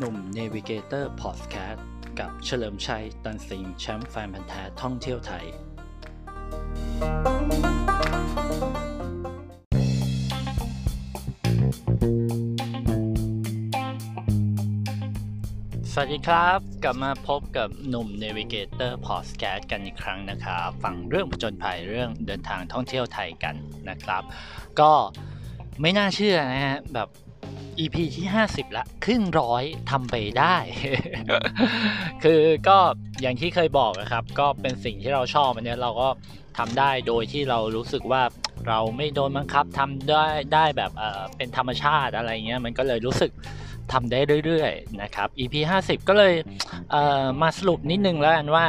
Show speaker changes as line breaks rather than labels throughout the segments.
หนุ่ม Navigator Podcast กับเฉลิมชัย ตันสิงห์แชมป์แฟนพันธุ์แท้ท่องเที่ยวไทย สวัสดีครับ กลับมาพบกับหนุ่ม Navigator Podcast กันอีกครั้งนะครับฟังเรื่องผจญภัยเรื่องเดินทางท่องเที่ยวไทยกันนะครับ ก็ไม่น่าเชื่อนะฮะแบบ EP ที่ 50 ละ ครึ่งร้อยทำไปได้ คือก็อย่างที่เคยบอกนะครับ ก็เป็นสิ่งที่เราชอบอันเนี้เราก็ทำได้โดยที่เรารู้สึกว่าเราไม่โดนบังคับทำได้ได้แบบเออเป็นธรรมชาติอะไรเงี้ยมันก็เลยรู้สึกทำได้เรื่อยๆนะครับ EP 50 ก็เลยเออมาสรุปนิดนึงแล้วกันว่า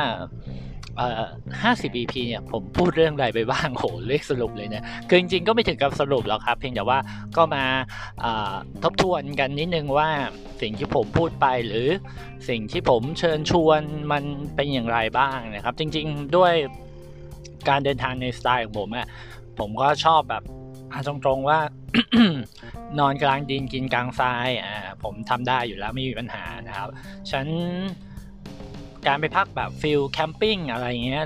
เอ่อ50 EP เนี่ยผมพูดเรื่องอะไรไปบ้างโหเลขสรุปเลยเนี่ยคือจริงๆก็ไม่ถึงกับสรุปหรอกครับ เพียงแต่ว่าก็มาทบทวนกันนิดนึงว่าสิ่งที่ผมพูดไปหรือสิ่งที่ผมเชิญชวนมันเป็นอย่างไรบ้างนะครับ จริงๆด้วยการเดินทางในสไตล์ของผมอะผมก็ชอบแบบตรงๆว่านอนกลางดินกินกลางทรายอ่าผมทำได้อยู่แล้วไม่มีปัญหานะครับฉัน การไปพักแบบฟิลแคมปิ้งอะไรเงี้ย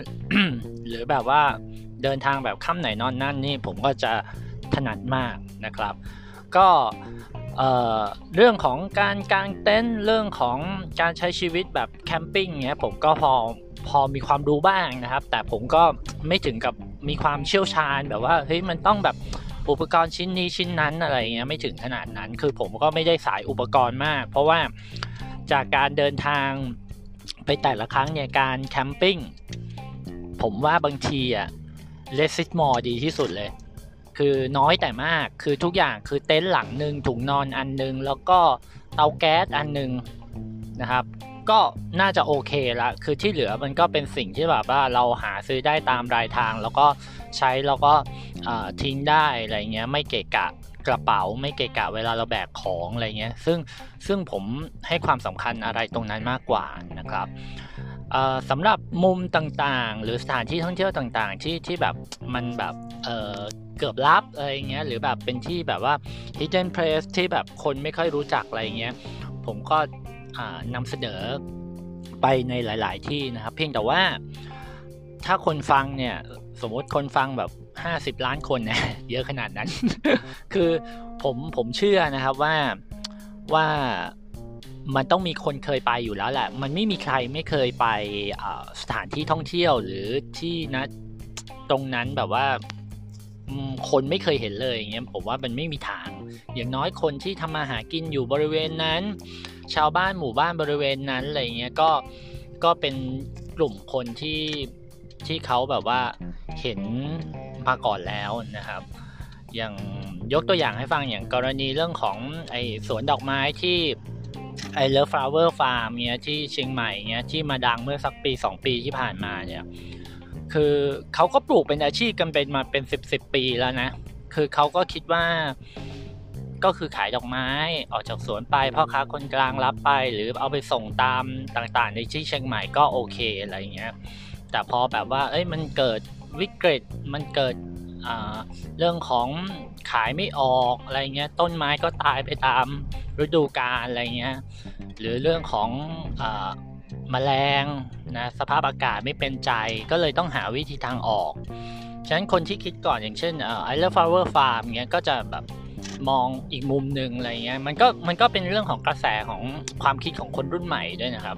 หรือแบบว่าเดินทางแบบค่ำไหนนอนนั่นนี่ผมก็จะถนัดมากนะครับ ก็เเรื่องของการกางเต็นท์เรื่องของการใช้ชีวิตแบบแคมปิ้งเงี้ยผมก็พอพอมีความรู้บ้างนะครับ แต่ผมก็ไม่ถึงกับมีความเชี่ยวชาญแบบว่าเฮ้ยมันต้องแบบอุปกรณ์ชิ้นนี้ชิ้นนั้นอะไรเงี้ยไม่ถึงขนาดนั้น คือผมก็ไม่ได้สายอุปกรณ์มาก เพราะว่าจากการเดินทาง ไปแต่ละครั้งเนี่ยการแคมปิ้งผมว่าบางทีอะเลสิตมอร์ดีที่สุดเลย คือน้อยแต่มากคือทุกอย่างคือเต็นท์หลังหนึ่งถุงนอนอันนึงแล้วก็เตาแก๊สอันนึงนะครับก็น่าจะโอเคละ คือที่เหลือมันก็เป็นสิ่งที่แบบว่าเราหาซื้อได้ตามรายทาง แล้วก็ใช้แล้วก็ทิ้งได้อะไรเงี้ยไม่เกะกะ กระเป๋าไม่เกะกะเวลาเราแบกของอะไรเงี้ยซึ่งซึ่งผมให้ความสำคัญอะไรตรงนั้นมากกว่านะครับสำหรับมุมต่างๆ หรือสถานที่ท่องเที่ยวต่างๆ ที่ที่แบบมันแบบเเกือบลับอะไรเงี้ยหรือแบบเป็นที่แบบว่า hidden place ที่แบบคนไม่ค่อยรู้จักอะไรเงี้ยผมก็นำเสนอไปในหลาย ๆ ที่นะครับ เพียงแต่ว่าถ้าคนฟังเนี่ยสมมติคนฟังแบบ ห้าสิบล้านคนเนี่ยเยอะขนาดนั้น คือผมผมเชื่อนะครับว่าว่ามันต้องมีคนเคยไปอยู่แล้วแหละ มันไม่มีใครไม่เคยไปสถานที่ท่องเที่ยวหรือที่นะตรงนั้นแบบว่าคนไม่เคยเห็นเลยอย่างเงี้ยผมว่ามันไม่มีทาง อย่างน้อยคนที่ทำมาหากินอยู่บริเวณนั้น ชาวบ้านหมู่บ้านบริเวณนั้นอะไรเงี้ยก็ก็เป็นกลุ่มคนที่ที่เขาแบบว่าเห็น มาก่อนแล้วนะครับ อย่างยกตัวอย่างให้ฟังอย่างกรณีเรื่องของไอสวนดอกไม้ที่ I Love Flower Farm เนี่ยที่เชียงใหม่เนี่ยที่มาดังเมื่อสักปี 2 ปีที่ผ่านมาเนี่ยคือเขาก็ปลูกเป็นอาชีพกันเป็นมาเป็น 10บสปีแล้วนะ คือเขาก็คิดว่าก็คือขายดอกไม้ออกจากสวนไปพ่อค้าคนกลางรับไป หรือเอาไปส่งตามต่างๆ ในที่เชียงใหม่ก็โอเคอะไรเงี้ยแต่พอแบบว่าเอ้ยมันเกิด วิกฤตมันเกิดเรื่องของขายไม่ออกอะไรเงี้ยต้นไม้ก็ตายไปตามฤดูกาลอะไรเงี้ยหรือเรื่องของอมแมลงนะสภาพอากาศไม่เป็นใจก็เลยต้องหาวิธีทางออก ฉะนั้นคนที่คิดก่อนอย่างเช่น I Love Flower Farm เงี้ยก็จะแบบมองอีกมุมหนึ่งอะไรเงี้ยมันก็มันก็เป็นเรื่องของกระแสของความคิดของคนรุ่นใหม่ด้วยนะครับ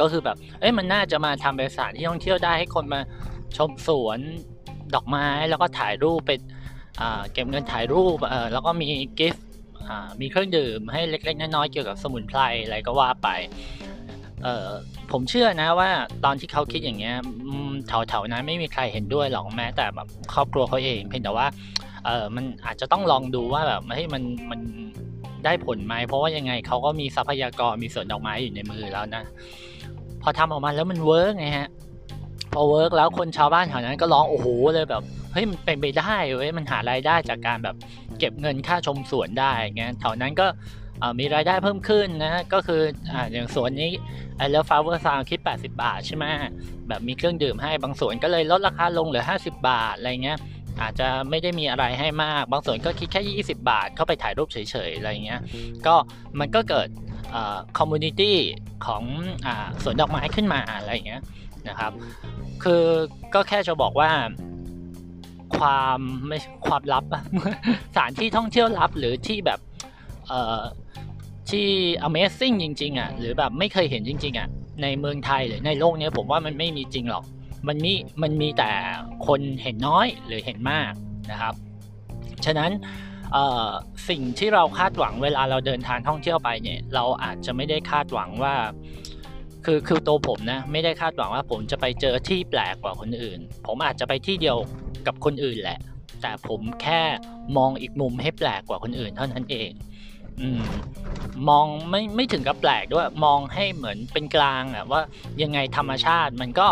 ก็คือแบบเอ้ยมันน่าจะมาทำเป็นสถานที่ท่องเที่ยวได้ให้คนมา ชมสวนดอกไม้แล้วก็ถ่ายรูปเป็นเก็บเงินถ่ายรูปแล้วก็มีกิฟต์มีเครื่องดื่มให้เล็กๆน้อยๆเกี่ยวกับสมุนไพรอะไรก็ว่าไปผมเชื่อนะว่าตอนที่เขาคิดอย่างเงี้ยแถวๆนั้นไม่มีใครเห็นด้วยหรอกแม้แต่แบบครอบครัวเขาเองเพียงแต่ว่าเออมันอาจจะต้องลองดูว่าแบบเฮ้มันมันได้ผลไหมเพราะว่ายังไงเขาก็มีทรัพยากรมีสวนดอกไม้อยู่ในมือแล้วนะ พอทำออกมาแล้วมัน work ไงฮะ พอ work แล้วคนชาวบ้านแถวนั้นก็ร้องโอ้โหเลยแบบเฮ้ยมันเป็นไปได้เว้ยมันหารายได้จากการแบบเก็บเงินค่าชมสวนได้เงี้ยแถวนั้นก็มีรายได้เพิ่มขึ้นนะก็คือออย่างสวนนี้ I Love Flower Farm คิด 80 บาทใช่ไหมแบบมีเครื่องดื่มให้บางสวนก็เลยลดราคาลงเหลือ 50 บาทอะไรเงี้ยอาจจะไม่ได้มีอะไรให้มาก บางส่วนก็คิดแค่ 20 บาท เข้าไปถ่ายรูปเฉย ๆ อะไรเงี้ย ก็มันก็เกิด community ของอสวนดอกไม้ขึ้นมาอะไรเงี้ย นะครับ คือก็แค่จะบอกว่าความไม่ความลับสถานที่ท่องเที่ยวลับหรือที่แบบเอ่อที่ Amazing จริง ๆอะหรือแบบไม่เคยเห็นจริง ๆอะในเมืองไทยหรือในโลกนี้ผมว่ามันไม่มีจริงหรอก มันมีมันมีแต่คนเห็นน้อยหรือเห็นมากนะครับ ฉะนั้นสิ่งที่เราคาดหวังเวลาเราเดินทางท่องเที่ยวไปเนี่ย เราอาจจะไม่ได้คาดหวังว่า คือคือตัวผมนะไม่ได้คาดหวังว่าผมจะไปเจอที่แปลกกว่าคนอื่น ผมอาจจะไปที่เดียวกับคนอื่นแหละ แต่ผมแค่มองอีกมุมให้แปลกกว่าคนอื่นเท่านั้นเองอืมมองไม่ไม่ถึงกับแปลกด้วยมองให้เหมือนเป็นกลางอะว่ายังไงธรรมชาติมันก็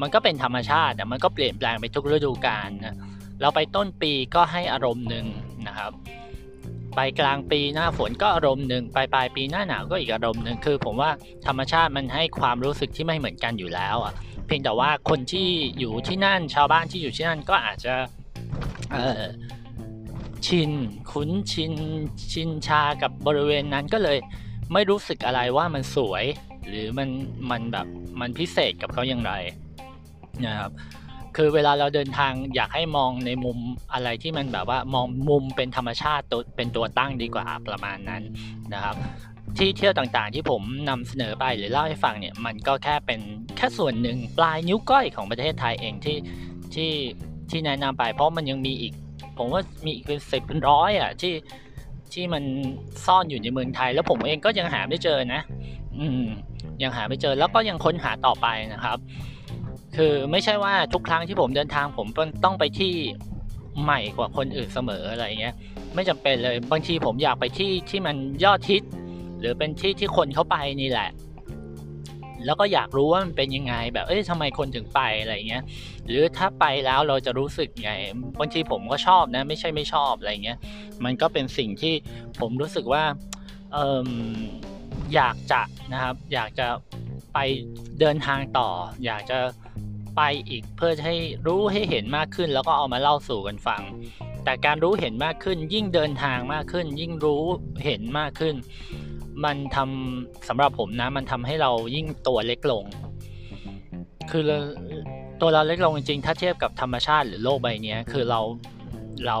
มันก็เป็นธรรมชาติแต่มันก็เปลี่ยนแปลงไปทุกฤดูกาลนะเราไปต้นปีก็ให้อารมณ์หนึ่งนะครับ ไปกลางปีหน้าฝนก็อารมณ์หนึ่งไปปลายปีหน้าหนาวก็อีกอารมณ์หนึ่งคือ ผมว่าธรรมชาติมันให้ความรู้สึกที่ไม่เหมือนกันอยู่แล้วอะเพียงแต่ว่าคนที่อยู่ที่นั่นชาวบ้านที่อยู่ที่นั่นก็อาจจะชินคุ้นชินชินชากับบริเวณนั้นก็เลยไม่รู้สึกอะไรว่ามันสวย หรือมันมันแบบมันพิเศษกับเขาอย่างไรนะครับ คือเวลาเราเดินทางอยากให้มองในมุมอะไรที่มันแบบว่ามองมุมเป็นธรรมชาติตัวเป็นตัวตั้งดีกว่าประมาณนั้นนะครับ ที่เที่ยวต่างๆที่ผมนำเสนอไปหรือเล่าให้ฟังเนี่ยมันก็แค่เป็นแค่ส่วนหนึ่งปลายนิ้วก้อยของประเทศไทยเองที่ที่ที่แนะนำไปเพราะมันยังมีอีก ผมว่ามีอีกเป็นสิบเป็นร้อยอะที่ที่มันซ่อนอยู่ในเมืองไทย แล้วผมเองก็ยังหาไม่เจอนะ อืมยังหาไม่เจอแล้วก็ยังค้นหาต่อไปนะครับ คือไม่ใช่ว่าทุกครั้งที่ผมเดินทางผมต้องไปที่ใหม่กว่าคนอื่นเสมออะไรเงี้ยไม่จำเป็นเลยบางทีผมอยากไปที่ที่มันยอดฮิตหรือเป็นที่ที่คนเขาไปนี่แหละ แล้วก็อยากรู้ว่ามันเป็นยังไง แบบเอ้ยทำไมคนถึงไปอะไรเงี้ยหรือถ้าไปแล้วเราจะรู้สึกไงบางทีผมก็ชอบนะ ไม่ใช่ไม่ชอบอะไรเงี้ยมันก็เป็นสิ่งที่ผมรู้สึกว่าเอออยากจะนะครับ อยากจะไปเดินทางต่อ อยากจะ ไปอีกเพื่อให้รู้ให้เห็นมากขึ้น แล้วก็เอามาเล่าสู่กันฟัง แต่การรู้เห็นมากขึ้น ยิ่งเดินทางมากขึ้น ยิ่งรู้เห็นมากขึ้น มันทำสำหรับผมนะ มันทำให้เรายิ่งตัวเล็กลง คือตัวเราเล็กลงจริงๆ ถ้าเทียบกับธรรมชาติหรือโลกใบนี้คือเราเรา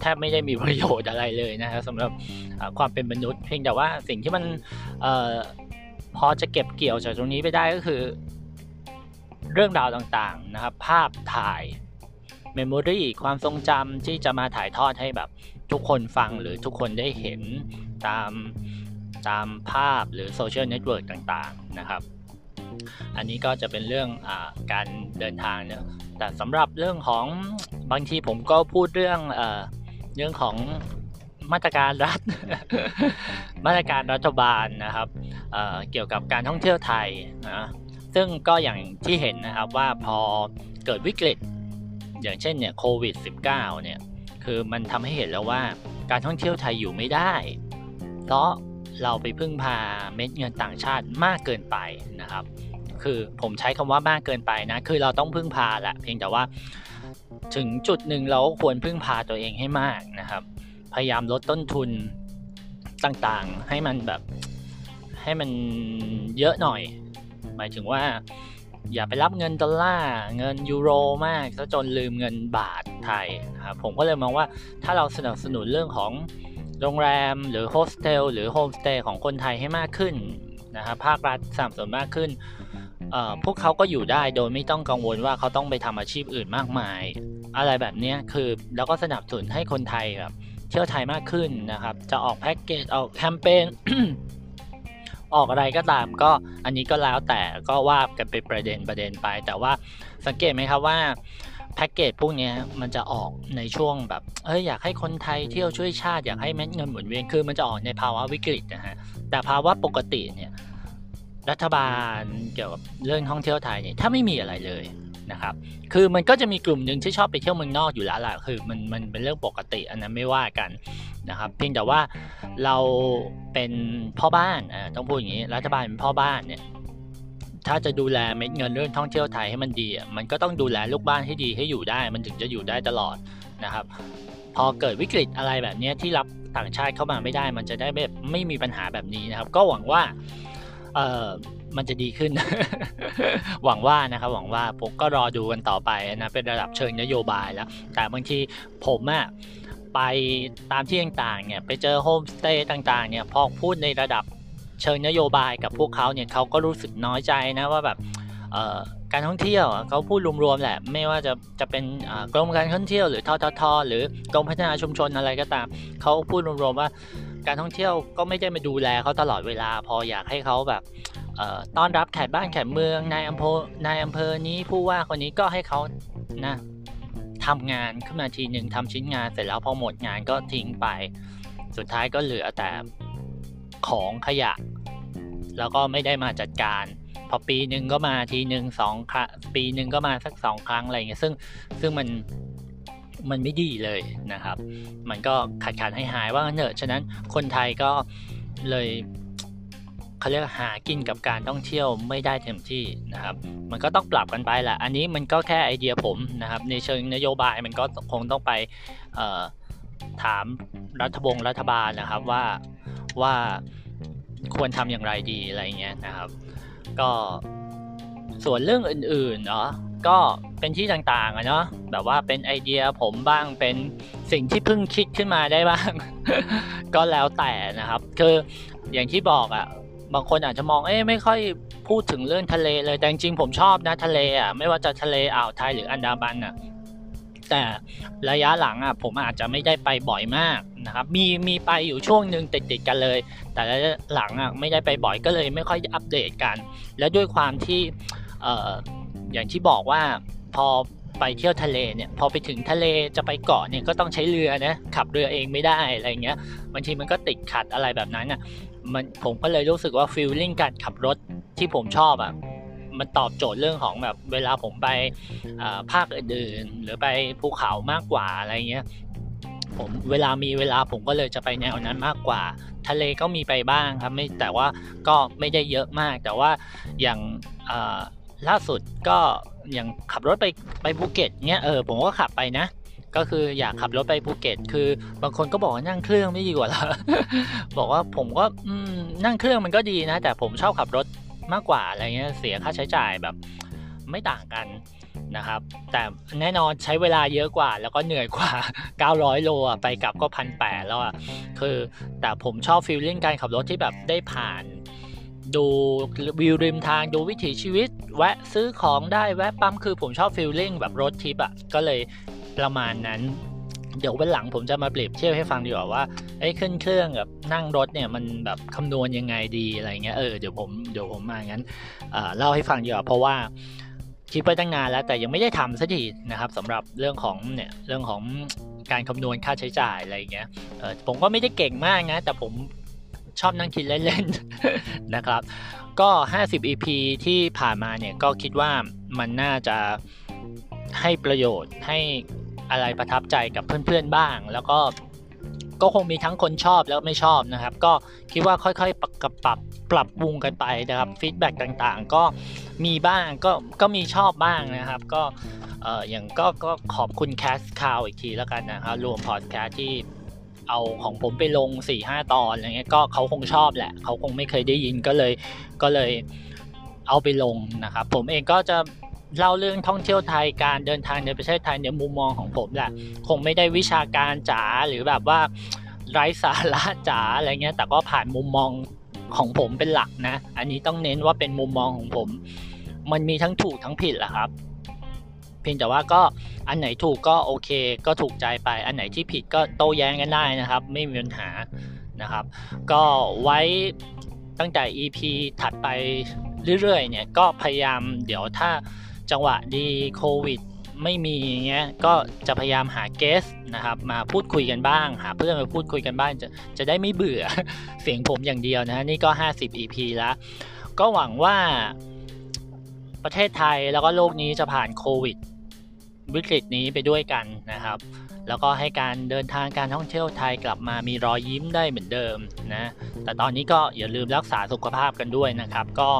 แทบไม่ได้มีประโยชน์อะไรเลยนะครับสำหรับความเป็นมนุษย์ เพียงแต่ว่าสิ่งที่มันออพอจะเก็บเกี่ยวจากตรงนี้ไปได้ก็คือ เรื่องราวต่างๆนะครับ ภาพถ่ายเมมโมรีความทรงจำที่จะมาถ่ายทอดให้แบบทุกคนฟังหรือทุกคนได้เห็นตามตามภาพหรือโซเชียลเน็ตเวิร์กต่างๆนะครับ อันนี้ก็จะเป็นเรื่องอการเดินทางเนะแต่สำหรับเรื่องของบางทีผมก็พูดเรื่องอเรื่องของมาตรการรัฐ มาตรการรัฐบาลนะครับเเกี่ยวกับการท่องเที่ยวไทยนะ ซึ่งก็อย่างที่เห็นนะครับว่าพอเกิดวิกฤต อย่างเช่นเนี่ยโควิด -19 เนี่ยคือมันทำให้เห็นแล้วว่าการท่องเที่ยวไทยอยู่ไม่ได้ เพราะเราไปพึ่งพาเม็ดเงินต่างชาติมากเกินไปนะครับ คือผมใช้คำว่ามากเกินไปนะ คือเราต้องพึ่งพาแหละเพียงแต่ว่าถึงจุดหนึ่งเราควรพึ่งพาตัวเองให้มากนะครับ พยายามลดต้นทุนต่างๆ ให้มันแบบให้มันเยอะหน่อย หมายถึงว่า อย่าไปรับเงินดอลลาร์เงินยูโรมากซะจนลืมเงินบาทไทยนะครับผมก็เลยมองว่าถ้าเราสนับสนุนเรื่องของโรงแรมหรือโฮสเทลหรือโฮมสเตย์ของคนไทยให้มากขึ้นนะครับภาครัฐสนับสนุนมากขึ้นพวกเขาก็อยู่ได้โดยไม่ต้องกังวลว่าเขาต้องไปทำอาชีพอื่นมากมาย อะไรแบบนี้คือแล้วก็สนับสนุนให้คนไทยแบบเที่ยวไทยมากขึ้นนะครับ จะออกแพ็กเกจออกแคมเปญ ออกอะไรก็ตามก็อันนี้ก็แล้วแต่ก็ว่ากันเป็นประเด็นประเด็นไป แต่ว่าสังเกตไหมครับว่าแพ็กเกจพวกนี้มันจะออกในช่วงแบบเอ้ยอยากให้คนไทยเที่ยวช่วยชาติอยากให้เม็ดเงินหมุนเวียนคือมันจะออกในภาวะวิกฤตนะฮะแต่ภาวะปกติเนี่ยรัฐบาลเกี่ยวกับเรื่องท่องเที่ยวไทยเนี่ยถ้าไม่มีอะไรเลย นะครับ คือมันก็จะมีกลุ่มหนึ่งที่ชอบไปเที่ยวเมืองนอกอยู่แล้วแหละคือมันมันเป็นเรื่องปกติอันนั้นไม่ว่ากันนะครับ เพียงแต่ว่าเราเป็นพ่อบ้านอ่าต้องพูดอย่างนี้รัฐบาลเป็นพ่อบ้านเนี่ยถ้าจะดูแลเม็ดเงินเรื่องท่องเที่ยวไทยให้มันดีอะมันก็ต้องดูแลลูกบ้านให้ดีให้อยู่ได้ มันถึงจะอยู่ได้ตลอดนะครับ พอเกิดวิกฤตอะไรแบบนี้ที่รับต่างชาติเข้ามาไม่ได้ มันจะได้แบบไม่มีปัญหาแบบนี้นะครับ ก็หวังว่า มันจะดีขึ้น หวังว่านะครับหวังว่าผมก็รอดูกันต่อไปนะเป็นระดับเชิงนโยบายแล้ว แต่บางทีผมอะไปตามที่ต่างๆเนี่ยไปเจอโฮมสเตย์ต่างๆเนี่ยพอพูดในระดับเชิงนโยบายกับพวกเขาเนี่ยเขาก็รู้สึกน้อยใจนะว่าแบบการท่องเที่ยวเขาพูดรวมๆแหละไม่ว่าจะจะเป็นกรมการท่องเที่ยวหรือทททหรือกรมพัฒนาชุมชนอะไรก็ตามเขาพูดรวมๆว่าการท่องเที่ยวก็ไม่ได้มาดูแลเขาตลอดเวลา พออยากให้เขาแบบ ต้อนรับแขกบ้านแขกเมืองนายอำเภอนายอำเภอนี้ผู้ว่าคนนี้ก็ให้เขานะทำงานขึ้นมาทีหนึ่งทำชิ้นงานเสร็จแล้วพอหมดงานก็ทิ้งไป สุดท้ายก็เหลือแต่ของขยะ แล้วก็ไม่ได้มาจัดการ พอปีหนึ่งก็มาทีหนึ่งสองครั้งปีหนึ่งก็มาสักสองครั้งอะไรเงี้ยซึ่งซึ่งมันมันไม่ดีเลยนะครับ มันก็ขาดขาดให้หายว่าเนอะฉะนั้นคนไทยก็เลย เขาเรียกหากินกับการท่องเที่ยวไม่ได้เต็มที่นะครับ มันก็ต้องปรับกันไปแหละอันนี้มันก็แค่ไอเดียผมนะครับ ในเชิงนโยบายมันก็คงต้องไปถามรัฐบงรัฐบาลนะครับว่าว่าควรทำอย่างไรดีอะไรเงี้ยนะครับ ก็ส่วนเรื่องอื่นๆเนาะก็เป็นที่ต่างๆอะเนาะแบบว่าเป็นไอเดียผมบ้างเป็นสิ่งที่เพิ่งคิดขึ้นมาได้บ้าง ก็แล้วแต่นะครับ คืออย่างที่บอกอะ บางคนอาจจะมองเอ้ไม่ค่อยพูดถึงเรื่องทะเลเลยแต่จริงผมชอบนะทะเลอะไม่ว่าจะทะเลอ่าวไทยหรืออันดามันอะแต่ระยะหลังอะผมอาจจะไม่ได้ไปบ่อยมากนะครับมีมีไปอยู่ช่วงหนึ่งติดติดกันเลย แต่ระยะหลังอะไม่ได้ไปบ่อยก็เลยไม่ค่อยอัปเดตกัน แล้วด้วยความที่เอ่ออย่างที่บอกว่าพอไปเที่ยวทะเลเนี่ยพอไปถึงทะเลจะไปเกาะเนี่ยก็ต้องใช้เรือนะขับเรือเองไม่ได้อะไรเงี้ยบางทีมันก็ติดขัดอะไรแบบนั้นอะ มันผมก็เลยรู้สึกว่าฟีลลิ่งการขับรถที่ผมชอบอะมันตอบโจทย์เรื่องของแบบเวลาผมไปภาคอื่นๆหรือไปภูเขามากกว่าอะไรเงี้ยผมเวลามีเวลาผมก็เลยจะไปแนวนั้นมากกว่า ทะเลก็มีไปบ้างครับไม่แต่ว่าก็ไม่ได้เยอะมาก แต่ว่าอย่างล่าสุดก็อย่างขับรถไปไปภูเก็ตเนี้ยเออผมก็ขับไปนะ ก็คืออยากขับรถไปภูเก็ต คือบางคนก็บอกว่านั่งเครื่องไม่ดีกว่าหรอบอกว่าผมก็นั่งเครื่องมันก็ดีนะ แต่ผมชอบขับรถมากกว่าอะไรเงี้ยเสียค่าใช้จ่ายแบบไม่ต่างกันนะครับ แต่แน่นอนใช้เวลาเยอะกว่า แล้วก็เหนื่อยกว่า 900 โลอะไปกลับก็พันแปดแล้วอะคือแต่ผมชอบฟีลลิ่งการขับรถที่แบบได้ผ่านดูวิวริมทางดูวิถีชีวิต แวะซื้อของได้แวะปั๊มคือผมชอบฟีลลิ่งแบบรถทิปอะก็เลย ประมาณนั้น เดี๋ยววันหลังผมจะมาเปรียบเทียบให้ฟังดีกว่าว่าไอ้ขึ้นเครื่องกับนั่งรถเนี่ยมันแบบคำนวณยังไงดีอะไรเงี้ยเออเดี๋ยวผมเดี๋ยวผมมางั้นเล่าให้ฟังดีกว่าเพราะว่าคิดไปตั้งนานแล้วแต่ยังไม่ได้ทำสักทีนะครับสำหรับเรื่องของเนี่ยเรื่องของการคำนวณค่าใช้จ่ายอะไรเงี้ยเออผมก็ไม่ได้เก่งมากนะ แต่ผมชอบนั่งคิดเล่นๆนะครับ ก็ 50 EP ที่ผ่านมาเนี่ยก็คิดว่ามันน่าจะให้ประโยชน์ให้ อะไรประทับใจกับเพื่อนๆบ้าง แล้วก็ก็คงมีทั้งคนชอบแล้วไม่ชอบนะครับ ก็คิดว่าค่อยๆปรับปรับปรับปรุงกันไปนะครับฟีดแบ็กต่างๆ ก็มีบ้างก็ก็มีชอบบ้างนะครับ ก็เอออย่างก็ก็ขอบคุณแคสคาวอีกทีแล้วกันนะครับรวมพอดแคสที่เอาของผมไปลง4ี่ห้าตอนอะไรเงี้ยก็เขาคงชอบแหละ เขาคงไม่เคยได้ยินก็เลยก็เลยเอาไปลงนะครับ ผมเองก็จะ เล่าเรื่องท่องเที่ยวไทยการเดินทางในประเทศไทยในมุมมองของผมแหละคงไม่ได้วิชาการจ๋าหรือแบบว่าไร้สาระจ๋าอะไรเงี้ย แต่ก็ผ่านมุมมองของผมเป็นหลักนะ อันนี้ต้องเน้นว่าเป็นมุมมองของผม มันมีทั้งถูกทั้งผิดแหละครับ เพียงแต่ว่าก็อันไหนถูกก็โอเค ก็ถูกใจไป อันไหนที่ผิดก็โต้แย้งกันได้นะครับ ไม่มีปัญหานะครับ ก็ไว้ตั้งแต่ EP ถัดไปเรื่อยๆเนี่ยก็พยายามเดี๋ยวถ้า จังหวะดีโควิดไม่มีเงี้ยก็จะพยายามหาเกสนะครับมาพูดคุยกันบ้าง หาเพื่อนมาพูดคุยกันบ้างจะจะได้ไม่เบื่อเสียงผมอย่างเดียวนะนี่ก็ 50 EP แล้ว ก็หวังว่าประเทศไทยแล้วก็โลกนี้จะผ่านโควิด วิกฤตนี้ไปด้วยกันนะครับ แล้วก็ให้การเดินทางการท่องเที่ยวไทยกลับมามีรอยยิ้มได้เหมือนเดิมนะแต่ตอนนี้ก็อย่าลืมรักษาสุขภาพกันด้วยนะครับ ก็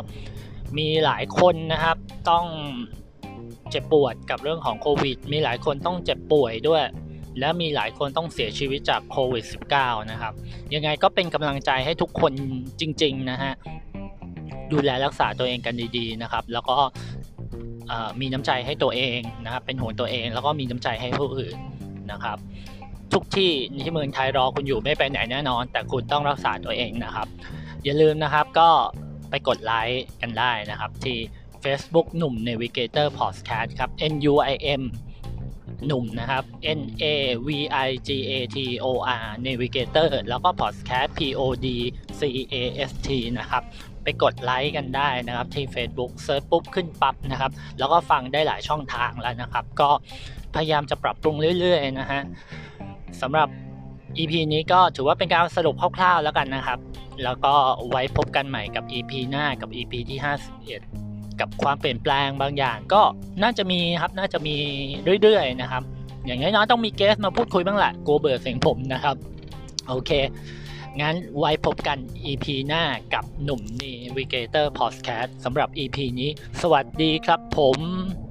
มีหลายคนนะครับ ต้องเจ็บปวดกับเรื่องของโควิด มีหลายคนต้องเจ็บป่วยด้วย และมีหลายคนต้องเสียชีวิตจากโควิด -19 นะครับ ยังไงก็เป็นกำลังใจให้ทุกคนจริง ๆ นะฮะ ดูแลรักษาตัวเองกันดีๆนะครับ แล้วก็มีน้ำใจให้ตัวเองนะครับ เป็นห่วงตัวเอง แล้วก็มีน้ำใจให้ผู้อื่นนะครับ ทุกที่ที่เมืองไทยรอคุณอยู่ไม่ไปไหนแน่นอน แต่คุณต้องรักษาตัวเองนะครับ อย่าลืมนะครับก็ไปกดไลค์กันได้นะครับที่ Facebook หนุ่ม Navigator Podcast ครับ N U I M หนุ่มนะครับ N A V I G A T O R Navigator แล้วก็ Podcast P O D C A S T นะครับ ไปกดไลค์กันได้นะครับที่ Facebook เซิร์ชปุ๊บขึ้นปั๊บนะครับ แล้วก็ฟังได้หลายช่องทางแล้วนะครับ ก็พยายามจะปรับปรุงเรื่อยๆนะฮะสำหรับ EP นี้ก็ถือว่าเป็นการสรุปคร่าวๆแล้วกันนะครับ แล้วก็ไว้พบกันใหม่กับ EP หน้ากับ EP ที่51 กับความเปลี่ยนแปลงบางอย่างก็น่าจะมีครับน่าจะมีเรื่อยๆนะครับ อย่างน้อยๆต้องมี guest มาพูดคุยบ้างแหละกลัวเบื่อเสียงผมนะครับ โอเค งั้นไว้พบกัน EP หน้ากับหนุ่ม Navigator Podcast สำหรับ EP นี้ สวัสดีครับผม